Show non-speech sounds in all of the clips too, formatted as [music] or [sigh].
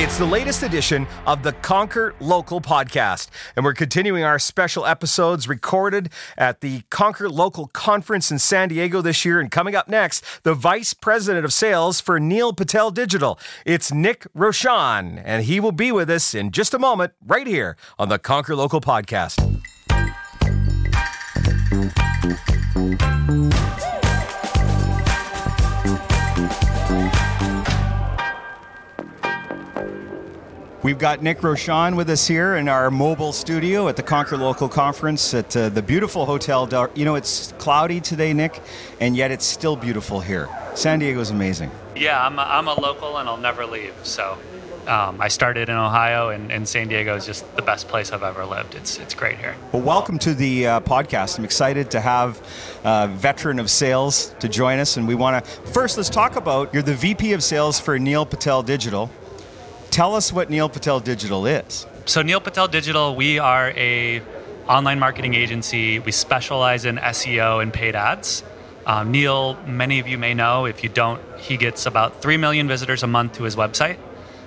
It's the latest edition of the Conquer Local podcast, and we're continuing our special episodes recorded at the Conquer Local Conference in San Diego this year. And coming up next, the Vice President of Sales for Neil Patel Digital. It's Nick Roshan, and he will be with us in just a moment right here on the Conquer Local podcast. We've got Nick Roshan with us here in our mobile studio at the Conquer Local Conference at uh, the beautiful Hotel Del. You know, it's cloudy today, Nick, and yet it's still beautiful here. San Diego's amazing. Yeah, I'm a, I'm a local and I'll never leave. So um, I started in Ohio, and, and, San Diego is just the best place I've ever lived. It's, it's great here. Well, welcome to the uh, podcast. I'm excited to have a veteran of sales to join us. And we want to first, let's talk about you're the VP of Sales for Neil Patel Digital. Tell us what Neil Patel Digital is. So Neil Patel Digital, we are a online marketing agency. We specialize in SEO and paid ads. Um, Neil, many of you may know. If you don't, he gets about 3 million visitors a month to his website.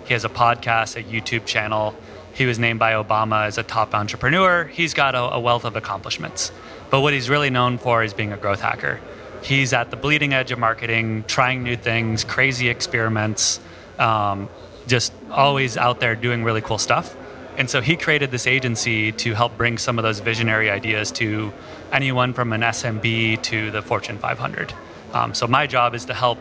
He has a podcast, a YouTube channel. He was named by Obama as a top entrepreneur. He's got a, a wealth of accomplishments. But what he's really known for is being a growth hacker. He's at the bleeding edge of marketing, trying new things, crazy experiments. Um, just always out there doing really cool stuff. And so he created this agency to help bring some of those visionary ideas to anyone from an SMB to the Fortune 500. Um, so my job is to help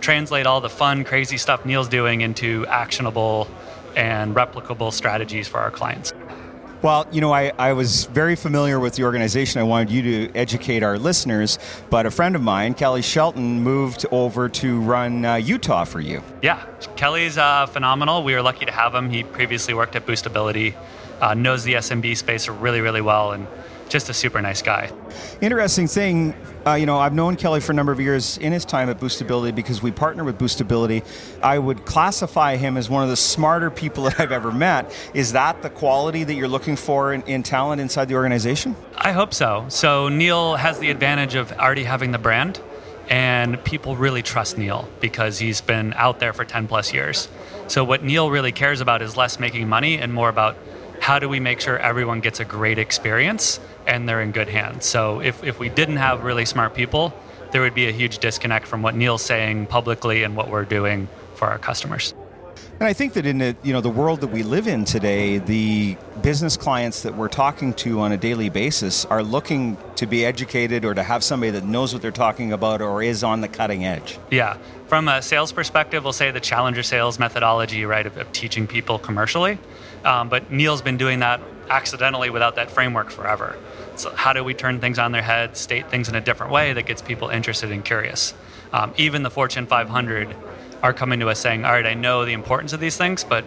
translate all the fun, crazy stuff Neil's doing into actionable and replicable strategies for our clients. Well, you know, I, I was very familiar with the organization. I wanted you to educate our listeners, but a friend of mine, Kelly Shelton, moved over to run uh, Utah for you. Yeah, Kelly's uh, phenomenal. We were lucky to have him. He previously worked at Boostability, uh, knows the SMB space really, really well, and just a super nice guy. Interesting thing, uh, you know, I've known Kelly for a number of years in his time at Boostability because we partner with Boostability. I would classify him as one of the smarter people that I've ever met. Is that the quality that you're looking for in, in talent inside the organization? I hope so. So Neil has the advantage of already having the brand, and people really trust Neil because he's been out there for 10 plus years. So what Neil really cares about is less making money and more about how do we make sure everyone gets a great experience and they're in good hands. So if, if we didn't have really smart people, there would be a huge disconnect from what Neil's saying publicly and what we're doing for our customers. And I think that in the you know the world that we live in today, the business clients that we're talking to on a daily basis are looking to be educated or to have somebody that knows what they're talking about or is on the cutting edge. Yeah, from a sales perspective, we'll say the challenger sales methodology, right, of, of teaching people commercially. Um, but Neil's been doing that accidentally without that framework forever. So how do we turn things on their head, state things in a different way that gets people interested and curious? Um, even the Fortune 500 are coming to us saying, all right, I know the importance of these things, but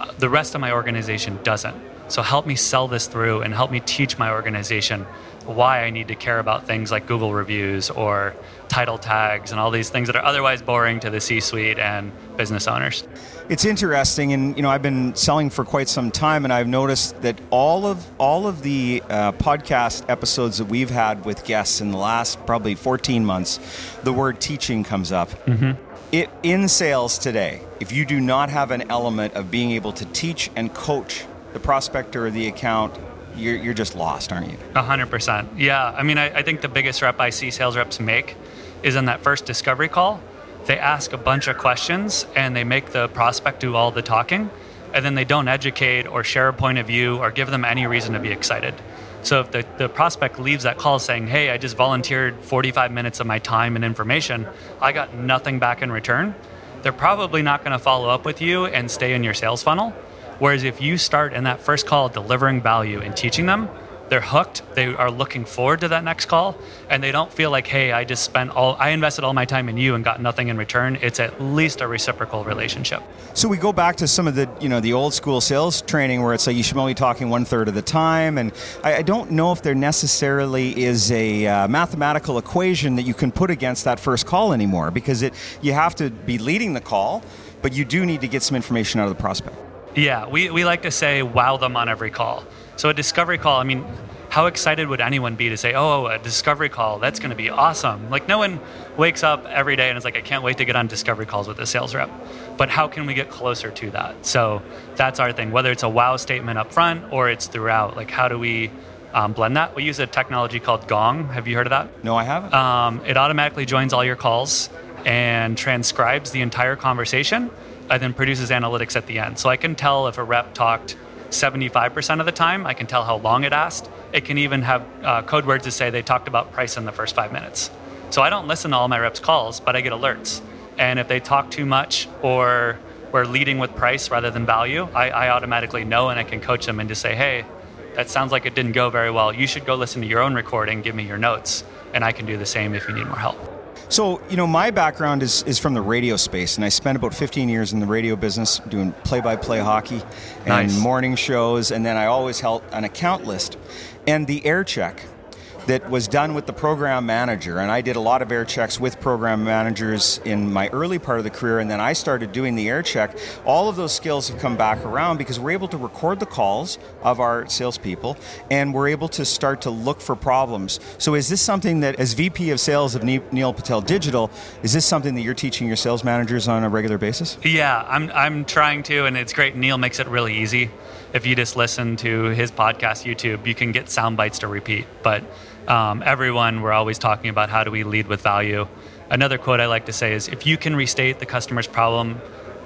uh, the rest of my organization doesn't. So help me sell this through and help me teach my organization why I need to care about things like Google reviews or title tags and all these things that are otherwise boring to the C-suite and business owners. It's interesting, and you know I've been selling for quite some time, and I've noticed that all of all of the uh, podcast episodes that we've had with guests in the last probably 14 months, the word teaching comes up. Mm-hmm. It, in sales today, if you do not have an element of being able to teach and coach the prospector or the account you're, you're just lost, aren't you? A hundred percent. Yeah. I mean, I, I think the biggest rep I see sales reps make is in that first discovery call. They ask a bunch of questions and they make the prospect do all the talking, and then they don't educate or share a point of view or give them any reason to be excited. So if the, the prospect leaves that call saying, hey, I just volunteered 45 minutes of my time and information, I got nothing back in return, they're probably not going to follow up with you and stay in your sales funnel. Whereas if you start in that first call delivering value and teaching them, they're hooked. They are looking forward to that next call, and they don't feel like, hey, I just spent all, I invested all my time in you and got nothing in return. It's at least a reciprocal relationship. So we go back to some of the, you know, the old school sales training where it's like you should only be talking one third of the time, and I, I don't know if there necessarily is a uh, mathematical equation that you can put against that first call anymore because it you have to be leading the call, but you do need to get some information out of the prospect. Yeah, we, we like to say wow them on every call. So a discovery call, I mean, how excited would anyone be to say, oh, a discovery call, that's going to be awesome? Like, no one wakes up every day and is like, I can't wait to get on discovery calls with a sales rep. But how can we get closer to that? So that's our thing, whether it's a wow statement up front or it's throughout. Like, how do we um, blend that? We use a technology called Gong. Have you heard of that? No, I haven't. Um, it automatically joins all your calls and transcribes the entire conversation and then produces analytics at the end. So I can tell if a rep talked 75% of the time. I can tell how long it asked. It can even have uh, code words to say they talked about price in the first five minutes. So I don't listen to all my reps' calls, but I get alerts. And if they talk too much or we're leading with price rather than value, I, I automatically know and I can coach them and just say, hey, that sounds like it didn't go very well. You should go listen to your own recording, give me your notes, and I can do the same if you need more help. So, you know, my background is, is from the radio space, and I spent about 15 years in the radio business doing play by play hockey and Nice. morning shows, and then I always held an account list. And the air check that was done with the program manager, and I did a lot of air checks with program managers in my early part of the career, and then I started doing the air check. All of those skills have come back around because we're able to record the calls of our salespeople, and we're able to start to look for problems. So, is this something that, as VP of Sales of Neil Patel Digital, is this something that you're teaching your sales managers on a regular basis? Yeah, I'm, I'm trying to, and it's great. Neil makes it really easy. If you just listen to his podcast, YouTube, you can get sound bites to repeat. But um, everyone, we're always talking about how do we lead with value. Another quote I like to say is if you can restate the customer's problem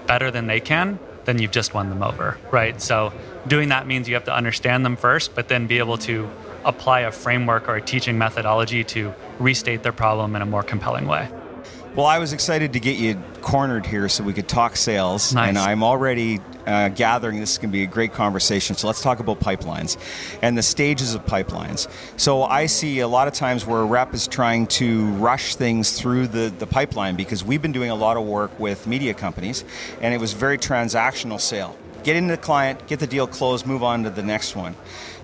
better than they can, then you've just won them over, right? So doing that means you have to understand them first, but then be able to apply a framework or a teaching methodology to restate their problem in a more compelling way. Well, I was excited to get you cornered here so we could talk sales, Nice. and I'm already uh, gathering this is going to be a great conversation. So let's talk about pipelines and the stages of pipelines. So I see a lot of times where a rep is trying to rush things through the, the pipeline because we've been doing a lot of work with media companies, and it was very transactional sale. Get into the client, get the deal closed, move on to the next one.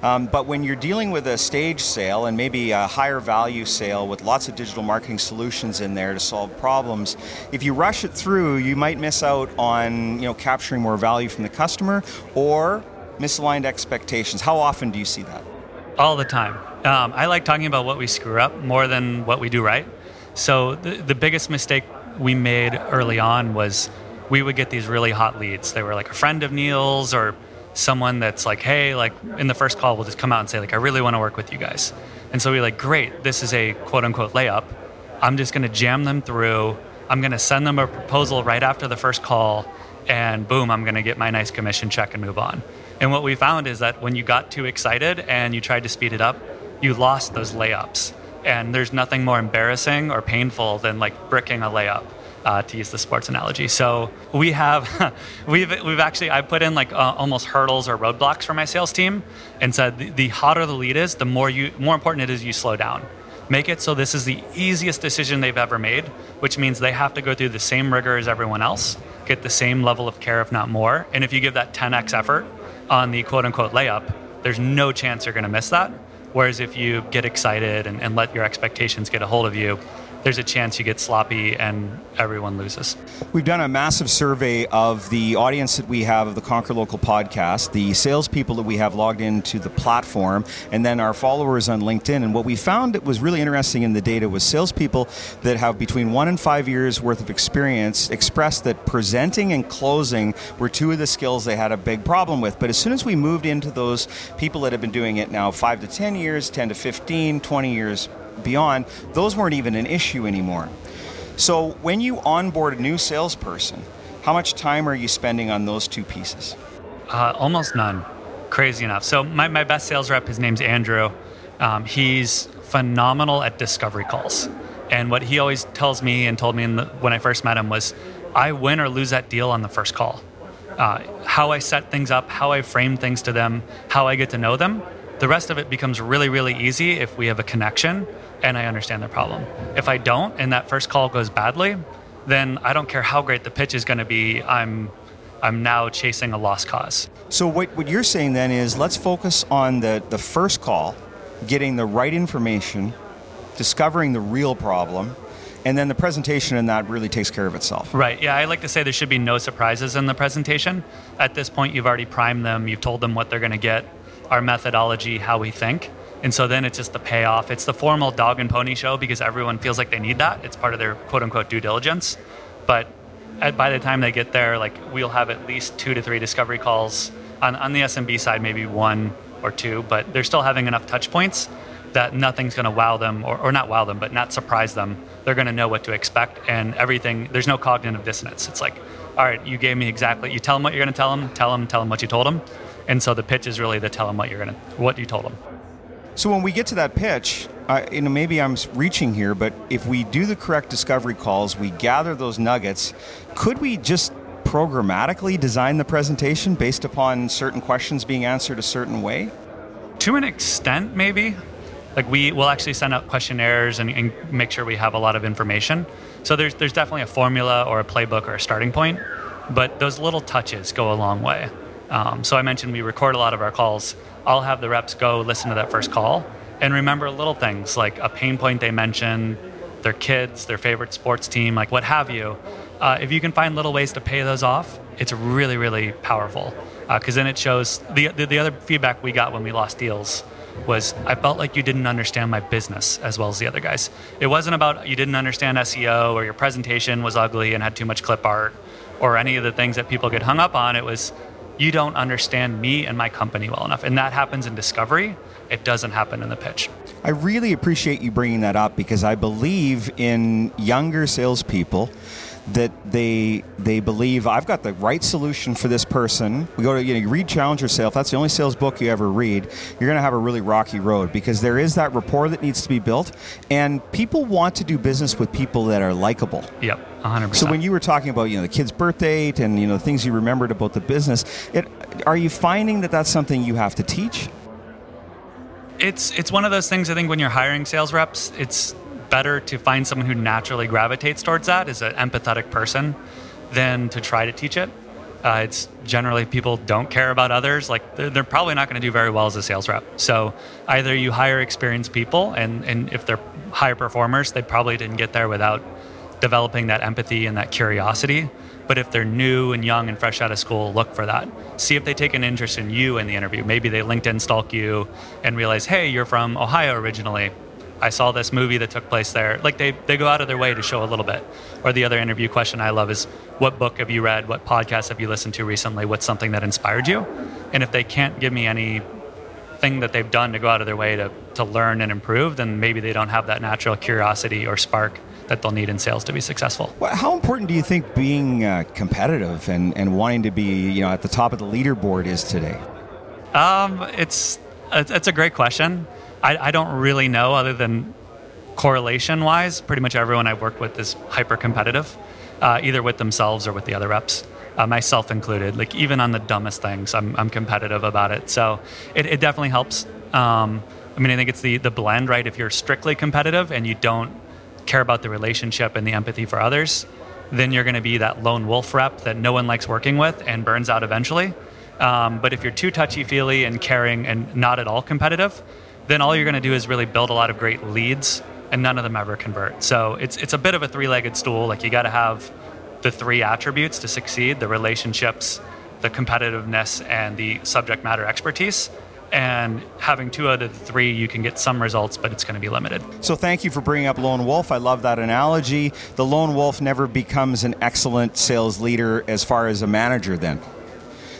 Um, but when you're dealing with a stage sale and maybe a higher value sale with lots of digital marketing solutions in there to solve problems, if you rush it through, you might miss out on you know capturing more value from the customer or misaligned expectations. How often do you see that? all the time. Um, I like talking about what we screw up more than what we do right. So the, the biggest mistake we made early on was we would get these really hot leads. They were like a friend of Neil's or someone that's like, hey, like in the first call, we'll just come out and say like, I really want to work with you guys. And so we're like, great, this is a quote unquote layup. I'm just going to jam them through. I'm going to send them a proposal right after the first call, and boom, I'm going to get my nice commission check and move on. And what we found is that when you got too excited and you tried to speed it up, you lost those layups. And there's nothing more embarrassing or painful than like bricking a layup. Uh, to use the sports analogy, so we have, [laughs] we've we've actually I put in like uh, almost hurdles or roadblocks for my sales team, and said the, the hotter the lead is, the more you more important it is you slow down. Make it so this is the easiest decision they've ever made, which means they have to go through the same rigor as everyone else, get the same level of care, if not more. And if you give that 10x effort on the quote unquote layup, there's no chance you're going to miss that. Whereas if you get excited and, and let your expectations get a hold of you, there's a chance you get sloppy and everyone loses. We've done a massive survey of the audience that we have of the Conquer Local podcast, the salespeople that we have logged into the platform, and then our followers on LinkedIn. And what we found that was really interesting in the data was salespeople that have between one and five years worth of experience expressed that presenting and closing were two of the skills they had a big problem with. But as soon as we moved into those people that have been doing it now five to 10 years, 10 to 15, 20 years beyond, those weren't even an issue anymore. So when you onboard a new salesperson, how much time are you spending on those two pieces? Uh, almost none. Crazy enough. So my, my best sales rep, his name's Andrew. Um, he's phenomenal at discovery calls. And what he always tells me and told me the, when I first met him was, I win or lose that deal on the first call. Uh, how I set things up, how I frame things to them, how I get to know them, The rest of it becomes really, really easy if we have a connection and I understand the problem. If I don't and that first call goes badly, then I don't care how great the pitch is going to be. I'm I'm now chasing a lost cause. So what, what you're saying then is let's focus on the, the first call, getting the right information, discovering the real problem, and then the presentation in that really takes care of itself. Right. Yeah, I like to say there should be no surprises in the presentation. At this point, you've already primed them. You've told them what they're going to get, our methodology, how we think. And so then it's just the payoff. It's the formal dog and pony show because everyone feels like they need that. It's part of their quote unquote due diligence. But at, by the time they get there, like we'll have at least two to three discovery calls on, on the SMB side, maybe one or two, but they're still having enough touch points that nothing's going to wow them or, or not wow them, but not surprise them. They're going to know what to expect and everything. There's no cognitive dissonance. It's like, all right, you gave me exactly, you tell them what you're going to tell them, tell them, tell them what you told them. And so the pitch is really to tell them what you're going to, what you told them. So when we get to that pitch, uh, you know, maybe I'm reaching here, but if we do the correct discovery calls, we gather those nuggets, could we just programmatically design the presentation based upon certain questions being answered a certain way? To an extent, maybe. Like we will actually send out questionnaires and, and make sure we have a lot of information. So there's there's definitely a formula or a playbook or a starting point, but those little touches go a long way. Um, so I mentioned we record a lot of our calls. I'll have the reps go listen to that first call and remember little things like a pain point they mentioned, their kids, their favorite sports team, like what have you. Uh, if you can find little ways to pay those off, it's really, really powerful. Because uh, then it shows the, the, the other feedback we got when we lost deals was I felt like you didn't understand my business as well as the other guys. It wasn't about you didn't understand SEO or your presentation was ugly and had too much clip art or any of the things that people get hung up on. It was you don't understand me and my company well enough. And that happens in discovery. It doesn't happen in the pitch. I really appreciate you bringing that up because I believe in younger salespeople that they they believe I've got the right solution for this person. We go to you know you read Challenge Yourself. That's the only sales book you ever read. You're going to have a really rocky road because there is that rapport that needs to be built, and people want to do business with people that are likable. Yep, 100. So when you were talking about you know the kid's birth date and you know things you remembered about the business, it are you finding that that's something you have to teach? It's it's one of those things. I think when you're hiring sales reps, it's better to find someone who naturally gravitates towards that, is an empathetic person, than to try to teach it. Uh, it's generally people don't care about others. Like they're, they're probably not going to do very well as a sales rep. So either you hire experienced people, and, and if they're high performers, they probably didn't get there without developing that empathy and that curiosity. But if they're new and young and fresh out of school, look for that. See if they take an interest in you in the interview. Maybe they LinkedIn stalk you and realize, hey, you're from Ohio originally. I saw this movie that took place there. Like they, they go out of their way to show a little bit. Or the other interview question I love is what book have you read? What podcast have you listened to recently? What's something that inspired you? And if they can't give me any thing that they've done to go out of their way to, to learn and improve, then maybe they don't have that natural curiosity or spark that they'll need in sales to be successful. Well, how important do you think being uh, competitive and, and wanting to be you know at the top of the leaderboard is today? Um, it's it's a great question. I, I don't really know other than correlation wise. Pretty much everyone I've worked with is hyper competitive, uh, either with themselves or with the other reps. Uh, myself included. Like even on the dumbest things, I'm, I'm competitive about it. So it, it definitely helps. Um, I mean, I think it's the the blend, right? If you're strictly competitive and you don't care about the relationship and the empathy for others, then you're going to be that lone wolf rep that no one likes working with and burns out eventually. Um, but if you're too touchy feely and caring and not at all competitive, then all you're going to do is really build a lot of great leads and none of them ever convert. So it's it's a bit of a three-legged stool. Like you got to have the three attributes to succeed: the relationships, the competitiveness, and the subject matter expertise. And having two out of the three, you can get some results, but it's going to be limited. So, thank you for bringing up lone wolf. I love that analogy. The lone wolf never becomes an excellent sales leader as far as a manager, then.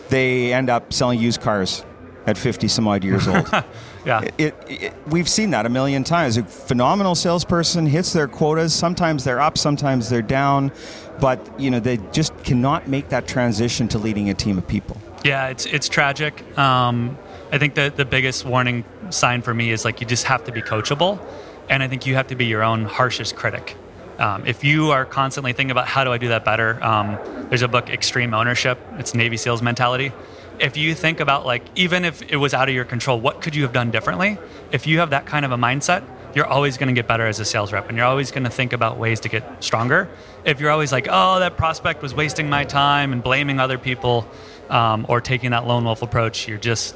They end up selling used cars at 50 some odd years old. [laughs] yeah. It, it, it, we've seen that a million times. A phenomenal salesperson hits their quotas. Sometimes they're up, sometimes they're down, but you know they just cannot make that transition to leading a team of people. Yeah, it's it's tragic. Um, I think that the biggest warning sign for me is like you just have to be coachable, and I think you have to be your own harshest critic. Um, if you are constantly thinking about how do I do that better, um, there's a book, Extreme Ownership. It's Navy SEALs mentality if you think about like even if it was out of your control, what could you have done differently? If you have that kind of a mindset, you're always going to get better as a sales rep and you're always going to think about ways to get stronger. If you're always like, oh, that prospect was wasting my time and blaming other people um, or taking that lone wolf approach, you're just,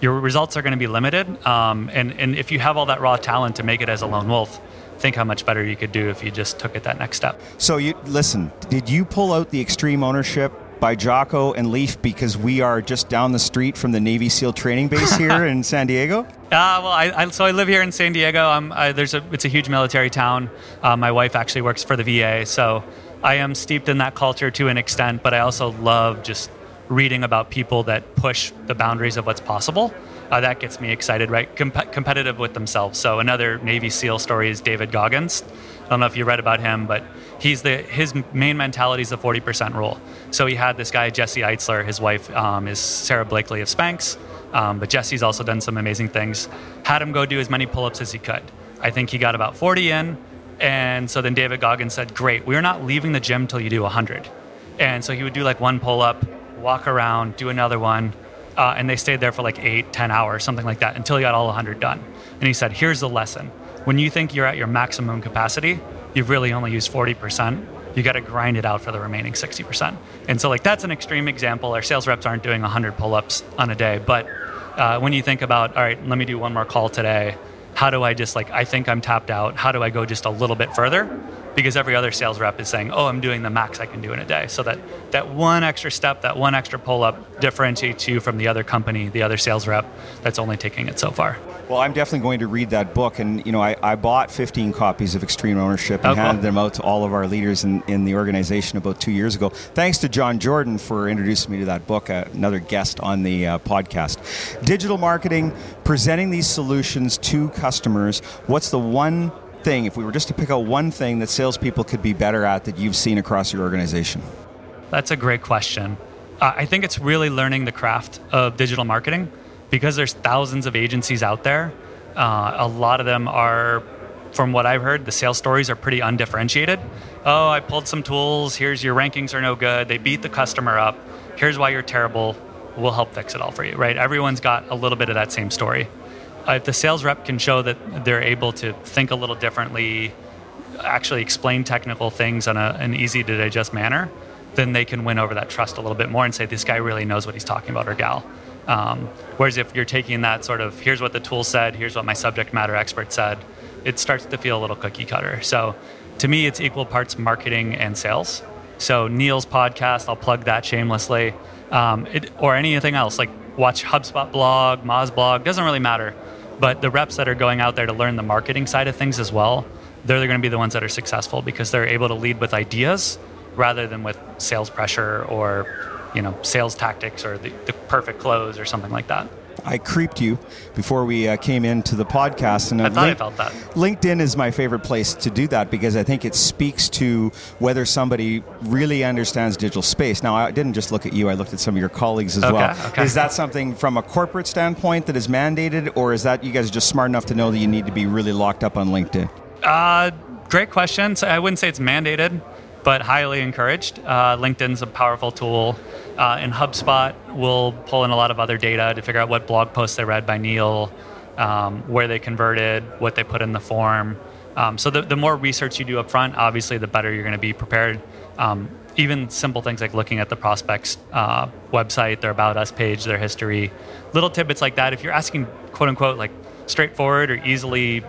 your results are going to be limited. Um, and, and if you have all that raw talent to make it as a lone wolf, think how much better you could do if you just took it that next step. So you listen. Did you pull out the extreme ownership by Jocko and Leif because we are just down the street from the Navy SEAL training base [laughs] here in San Diego? Uh, well, I, I, so I live here in San Diego. I, there's a, it's a huge military town. Uh, my wife actually works for the VA, so I am steeped in that culture to an extent. But I also love just reading about people that push the boundaries of what's possible. Uh, that gets me excited, right? Com- competitive with themselves. So another Navy SEAL story is David Goggins. I don't know if you read about him, but he's the his main mentality is the 40% rule. So he had this guy Jesse Itzler. His wife um, is Sara Blakely of Spanx, um, but Jesse's also done some amazing things. Had him go do as many pull-ups as he could. I think he got about 40 in, and so then David Goggins said, "Great, we're not leaving the gym till you do 100." And so he would do like one pull-up, walk around, do another one. Uh, and they stayed there for like eight, ten hours, something like that, until he got all 100 done. And he said, Here's the lesson when you think you're at your maximum capacity, you've really only used 40%. You got to grind it out for the remaining 60%. And so, like, that's an extreme example. Our sales reps aren't doing 100 pull ups on a day. But uh, when you think about, all right, let me do one more call today, how do I just, like, I think I'm tapped out. How do I go just a little bit further? Because every other sales rep is saying, oh, I'm doing the max I can do in a day. So that, that one extra step, that one extra pull up differentiates you from the other company, the other sales rep that's only taking it so far. Well, I'm definitely going to read that book, and you know, I, I bought 15 copies of Extreme Ownership and Oh, cool. handed them out to all of our leaders in, in the organization about two years ago. Thanks to John Jordan for introducing me to that book, uh, another guest on the uh, podcast. Digital marketing, presenting these solutions to customers. What's the one thing, if we were just to pick out one thing that salespeople could be better at that you've seen across your organization? That's a great question. Uh, I think it's really learning the craft of digital marketing because there's thousands of agencies out there. Uh, a lot of them are, from what I've heard, the sales stories are pretty undifferentiated. Oh, I pulled some tools. Here's your rankings are no good. They beat the customer up. Here's why you're terrible. We'll help fix it all for you, right? Everyone's got a little bit of that same story. Uh, if the sales rep can show that they're able to think a little differently, actually explain technical things in a, an easy to digest manner, then they can win over that trust a little bit more and say, this guy really knows what he's talking about or gal. Um, whereas if you're taking that sort of, here's what the tool said, here's what my subject matter expert said, it starts to feel a little cookie cutter. So to me, it's equal parts marketing and sales. So Neil's podcast, I'll plug that shamelessly, um, it, or anything else like watch HubSpot blog, Moz blog, doesn't really matter. But the reps that are going out there to learn the marketing side of things as well, they're going to be the ones that are successful because they're able to lead with ideas rather than with sales pressure or you know sales tactics or the, the perfect close or something like that. I creeped you before we uh, came into the podcast, and I uh, thought I link- felt that. LinkedIn is my favorite place to do that because I think it speaks to whether somebody really understands digital space. Now, I didn't just look at you; I looked at some of your colleagues as Okay, well. okay. Is that something from a corporate standpoint that is mandated, or is that you guys are just smart enough to know that you need to be really locked up on LinkedIn? Uh, great question. So I wouldn't say it's mandated, but highly encouraged. Uh, LinkedIn's a powerful tool. Uh, and HubSpot will pull in a lot of other data to figure out what blog posts they read by Neil, um, where they converted, what they put in the form. Um, so the, the more research you do up front, obviously, the better you're going to be prepared. Um, even simple things like looking at the prospect's uh, website, their About Us page, their history, little tidbits like that. If you're asking, quote unquote, like straightforward or easily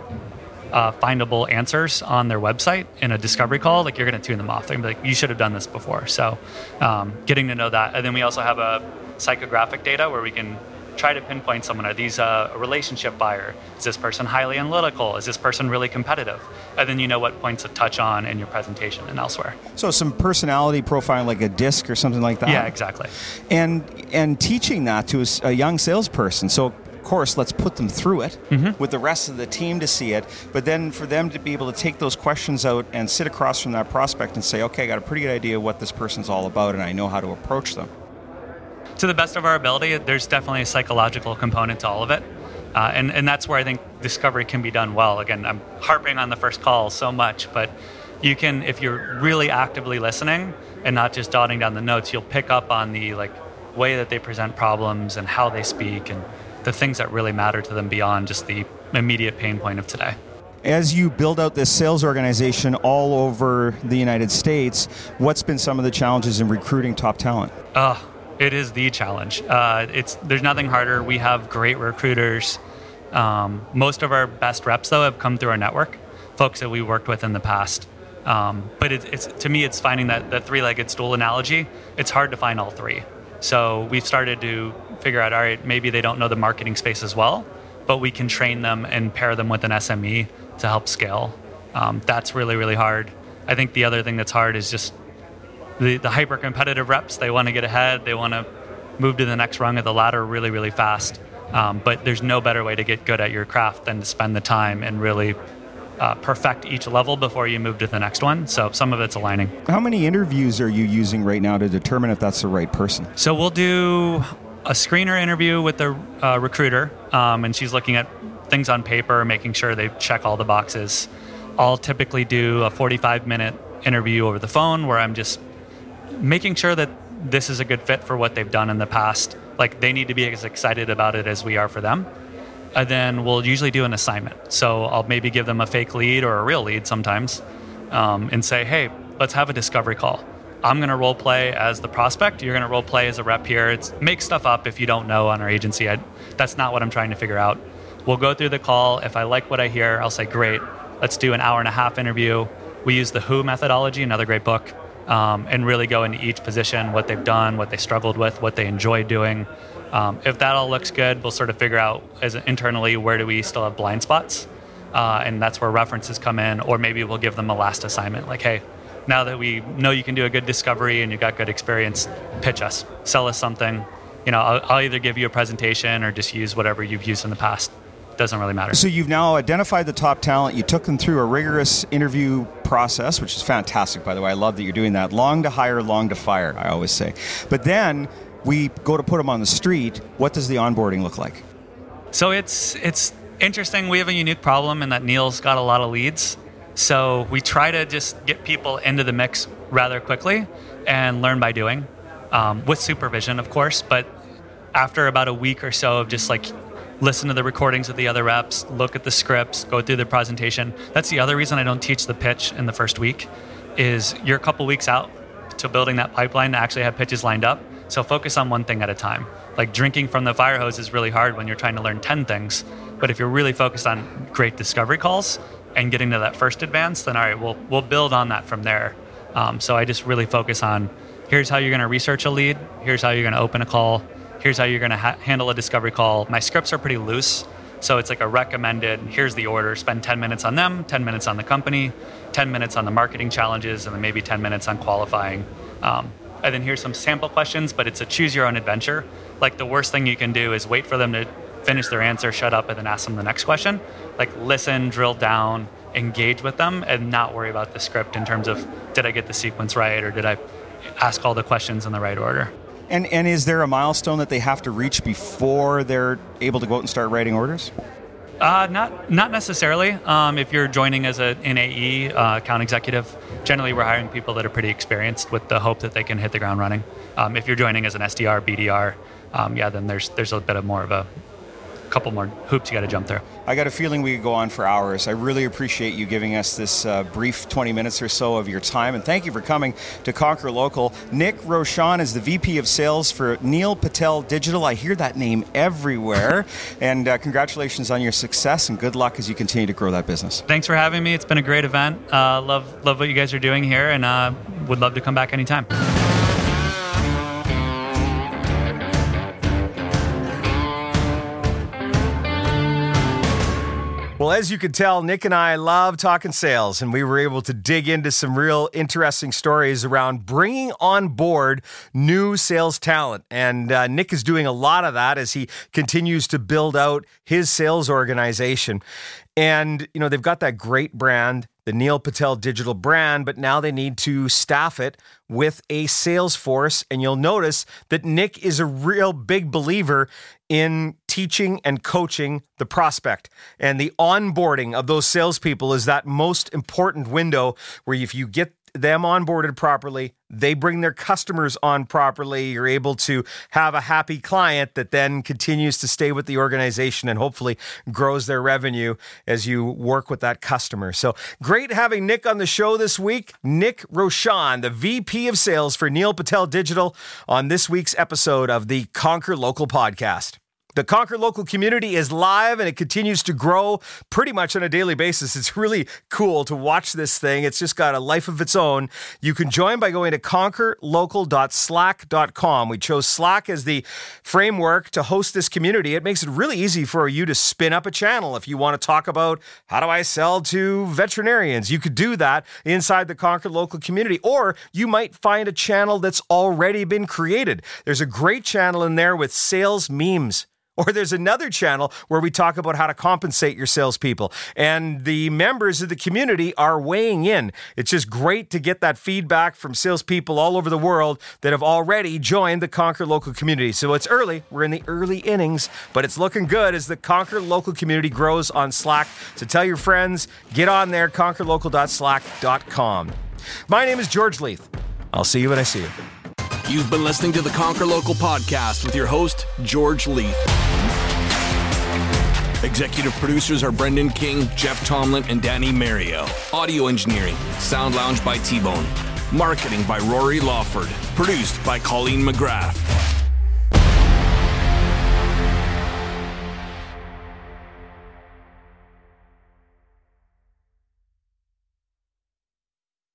uh, findable answers on their website in a discovery call, like you're going to tune them off. They're going to be like, you should have done this before. So, um, getting to know that. And then we also have a psychographic data where we can try to pinpoint someone. Are these uh, a relationship buyer? Is this person highly analytical? Is this person really competitive? And then you know what points to touch on in your presentation and elsewhere. So, some personality profiling, like a DISC or something like that. Yeah, exactly. and and teaching that to a young salesperson. So course, let's put them through it with the rest of the team to see it. But then for them to be able to take those questions out and sit across from that prospect and say, "Okay, I got a pretty good idea what this person's all about, and I know how to approach them." to the best of our ability, there's definitely a psychological component to all of it. Uh, and, and that's where I think discovery can be done well. Again, I'm harping on the first call so much, but you can, if you're really actively listening and not just dotting down the notes, you'll pick up on the like way that they present problems and how they speak and the things that really matter to them beyond just the immediate pain point of today. As you build out this sales organization all over the United States, what's been some of the challenges in recruiting top talent? Uh, it is the challenge. Uh, it's there's nothing harder. We have great recruiters. Um, most of our best reps, though, have come through our network, folks that we worked with in the past. Um, but it, it's to me, it's finding that the three-legged stool analogy. It's hard to find all three. So we've started to figure out, all right, maybe they don't know the marketing space as well, but we can train them and pair them with an SME to help scale. Um, that's really, really hard. I think the other thing that's hard is just the, the hyper competitive reps. They want to get ahead, they want to move to the next rung of the ladder really, really fast. Um, but there's no better way to get good at your craft than to spend the time and really uh, perfect each level before you move to the next one. So some of it's aligning. How many interviews are you using right now to determine if that's the right person? So we'll do a screener interview with the uh, recruiter, um, and she's looking at things on paper, making sure they check all the boxes. I'll typically do a 45 minute interview over the phone where I'm just making sure that this is a good fit for what they've done in the past. Like they need to be as excited about it as we are for them. And then we'll usually do an assignment. So I'll maybe give them a fake lead or a real lead sometimes um, and say, hey, let's have a discovery call. I'm going to role play as the prospect. You're going to role play as a rep here. It's make stuff up if you don't know on our agency. I, that's not what I'm trying to figure out. We'll go through the call. If I like what I hear, I'll say, great, let's do an hour and a half interview. We use the WHO methodology, another great book, um, and really go into each position, what they've done, what they struggled with, what they enjoy doing. Um, if that all looks good, we'll sort of figure out as internally where do we still have blind spots, uh, and that's where references come in. Or maybe we'll give them a last assignment, like, hey, now that we know you can do a good discovery and you got good experience, pitch us, sell us something. You know, I'll, I'll either give you a presentation or just use whatever you've used in the past doesn't really matter. So you've now identified the top talent. You took them through a rigorous interview process, which is fantastic, by the way. I love that you're doing that. Long to hire, long to fire, I always say. But then we go to put them on the street. What does the onboarding look like? So it's it's interesting. We have a unique problem in that Neil's got a lot of leads. So we try to just get people into the mix rather quickly and learn by doing, um, with supervision, of course. But after about a week or so of just like listen to the recordings of the other reps, look at the scripts, go through the presentation. That's the other reason I don't teach the pitch in the first week is you're a couple weeks out to building that pipeline to actually have pitches lined up. So focus on one thing at a time. Like drinking from the fire hose is really hard when you're trying to learn 10 things. But if you're really focused on great discovery calls and getting to that first advance, then all right, we'll, we'll build on that from there. Um, so I just really focus on here's how you're going to research a lead, here's how you're going to open a call, here's how you're going to ha- handle a discovery call. My scripts are pretty loose. So it's like a recommended, here's the order, spend 10 minutes on them, 10 minutes on the company, 10 minutes on the marketing challenges, and then maybe 10 minutes on qualifying. Um, and then here's some sample questions, but it's a choose your own adventure. Like the worst thing you can do is wait for them to finish their answer, shut up, and then ask them the next question. Like listen, drill down, engage with them, and not worry about the script in terms of did I get the sequence right or did I ask all the questions in the right order. And and is there a milestone that they have to reach before they're able to go out and start writing orders? Uh, not not necessarily. Um, if you're joining as an AE uh, account executive, generally we're hiring people that are pretty experienced with the hope that they can hit the ground running. Um, if you're joining as an SDR, BDR, um, yeah, then there's there's a bit of more of a couple more hoops you got to jump through. I got a feeling we could go on for hours. I really appreciate you giving us this uh, brief 20 minutes or so of your time, and thank you for coming to Conquer Local. Nick Roshan is the VP of Sales for Neil Patel Digital. I hear that name everywhere, [laughs] and uh, congratulations on your success and good luck as you continue to grow that business. Thanks for having me. It's been a great event. Uh, love love what you guys are doing here, and uh, would love to come back anytime. Well, as you can tell, Nick and I love talking sales, and we were able to dig into some real interesting stories around bringing on board new sales talent. And uh, Nick is doing a lot of that as he continues to build out his sales organization. And, you know, they've got that great brand, the Neil Patel digital brand, but now they need to staff it with a sales force. And you'll notice that Nick is a real big believer in teaching and coaching the prospect. And the onboarding of those salespeople is that most important window where if you get them onboarded properly, they bring their customers on properly, you're able to have a happy client that then continues to stay with the organization and hopefully grows their revenue as you work with that customer. So great having Nick on the show this week. Nick Roshan, the VP of Sales for Neil Patel Digital, on this week's episode of the Conquer Local podcast. The Conquer Local community is live and it continues to grow pretty much on a daily basis. It's really cool to watch this thing. It's just got a life of its own. You can join by going to conquerlocal.slack.com. We chose Slack as the framework to host this community. It makes it really easy for you to spin up a channel if you want to talk about how do I sell to veterinarians. You could do that inside the Conquer Local community, or you might find a channel that's already been created. There's a great channel in there with sales memes. [laughs] Or there's another channel where we talk about how to compensate your salespeople. And the members of the community are weighing in. It's just great to get that feedback from salespeople all over the world that have already joined the Conquer Local community. So it's early. We're in the early innings, but it's looking good as the Conquer Local community grows on Slack. So tell your friends, get on there, conquerlocal.slack.com. My name is George Leith. I'll see you when I see you. You've been listening to the Conquer Local podcast with your host, George Leith. Executive producers are Brendan King, Jeff Tomlin, and Danny Mario. Audio engineering, Sound Lounge by T Bone. Marketing by Rory Lawford. Produced by Colleen McGrath.